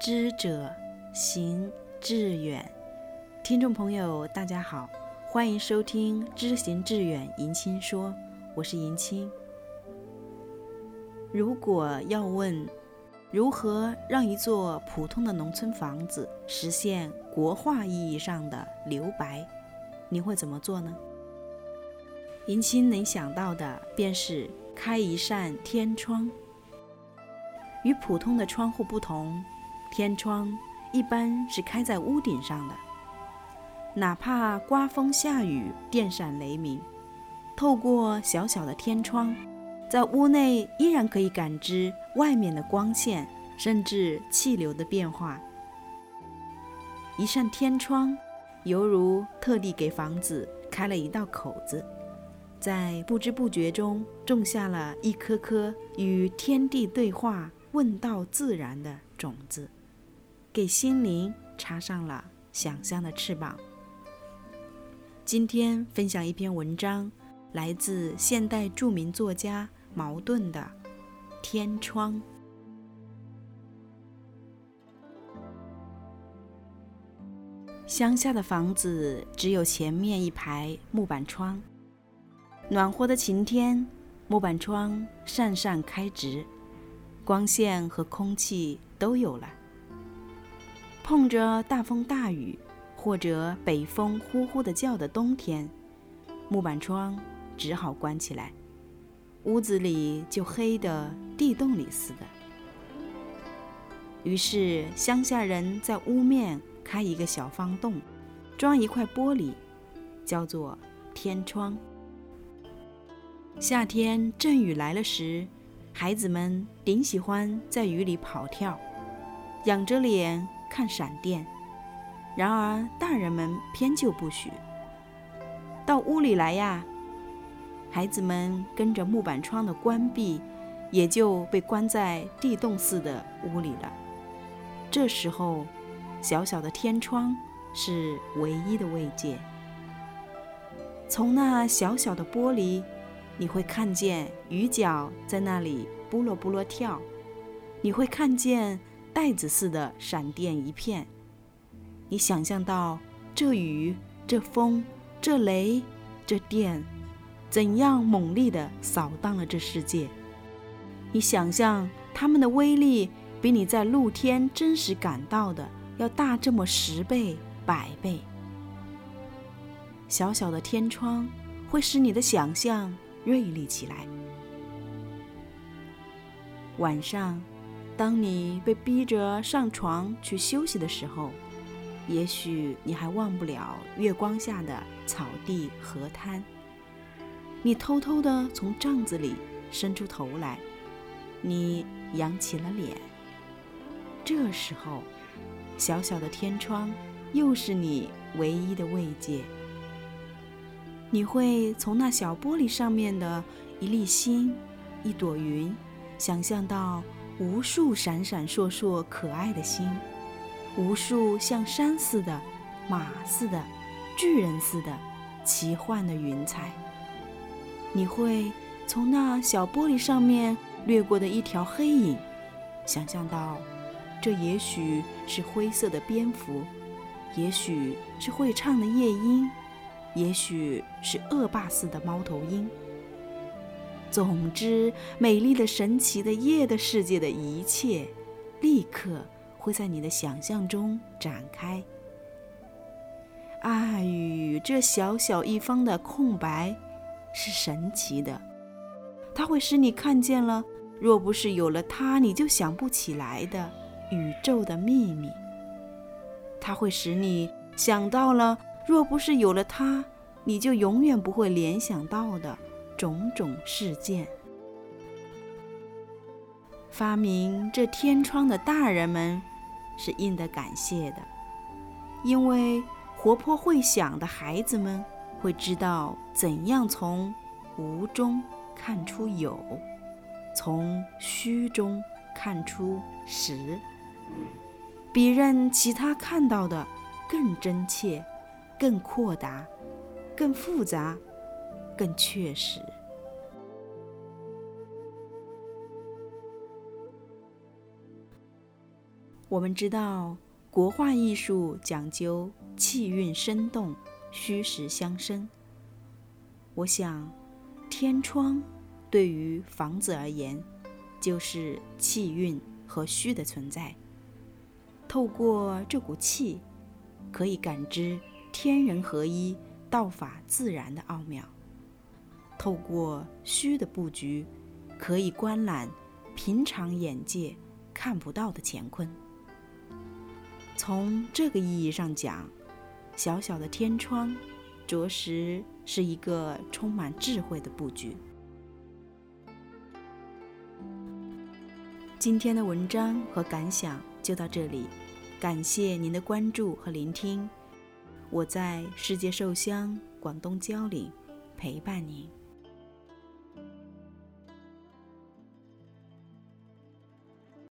知者行志远，听众朋友，大家好，欢迎收听《知行志远》迎亲说，我是迎亲。如果要问如何让一座普通的农村房子实现国画意义上的留白，你会怎么做呢？迎亲能想到的便是开一扇天窗，与普通的窗户不同。天窗一般是开在屋顶上的，哪怕刮风下雨、电闪雷鸣，透过小小的天窗，在屋内依然可以感知外面的光线，甚至气流的变化。一扇天窗，犹如特地给房子开了一道口子，在不知不觉中种下了一颗颗与天地对话、问道自然的种子。给心灵插上了想象的翅膀。今天分享一篇文章，来自现代著名作家茅盾的《天窗》。乡下的房子只有前面一排木板窗，暖和的晴天，木板窗扇扇开直，光线和空气都有了。碰着大风大雨，或者北风呼呼的叫的冬天，木板窗只好关起来，屋子里就黑的地洞里似的。于是乡下人在屋面开一个小方洞，装一块玻璃，叫做天窗。夏天阵雨来了时，孩子们顶喜欢在雨里跑跳，仰着脸。看闪电，然而大人们偏就不许。到屋里来呀！孩子们跟着木板窗的关闭，也就被关在地洞似的屋里了。这时候，小小的天窗是唯一的慰藉。从那小小的玻璃，你会看见鱼脚在那里扑噜扑噜跳，你会看见。袋子似的闪电一片，你想象到这雨、这风、这雷、这电，怎样猛烈地扫荡了这世界？你想象它们的威力，比你在露天真实感到的要大这么十倍、百倍。小小的天窗会使你的想象锐利起来。晚上。当你被逼着上床去休息的时候，也许你还忘不了月光下的草地河滩。你偷偷地从帐子里伸出头来，你扬起了脸。这时候，小小的天窗又是你唯一的慰藉。你会从那小玻璃上面的一粒星、一朵云，想象到。无数闪闪烁烁可爱的星，无数像山似的、马似的、巨人似的奇幻的云彩。你会从那小玻璃上面掠过的一条黑影，想象到，这也许是灰色的蝙蝠，也许是会唱的夜莺，也许是恶霸似的猫头鹰。总之，美丽的、神奇的夜的世界的一切，立刻会在你的想象中展开。啊，与这小小一方的空白是神奇的，它会使你看见了，若不是有了它，你就想不起来的宇宙的秘密。它会使你想到了，若不是有了它，你就永远不会联想到的。种种事件，发明这天窗的大人们是应得感谢的，因为活泼会想的孩子们会知道怎样从无中看出有，从虚中看出实，比任其他看到的更真切、更阔达、更复杂。更确实。我们知道，国画艺术讲究气韵生动、虚实相生。我想，天窗对于房子而言，就是气韵和虚的存在。透过这股气，可以感知天人合一、道法自然的奥妙；透过虚的布局，可以观览平常眼界看不到的乾坤。从这个意义上讲，小小的天窗，着实是一个充满智慧的布局。今天的文章和感想就到这里，感谢您的关注和聆听。我在世界寿乡广东蕉岭陪伴您。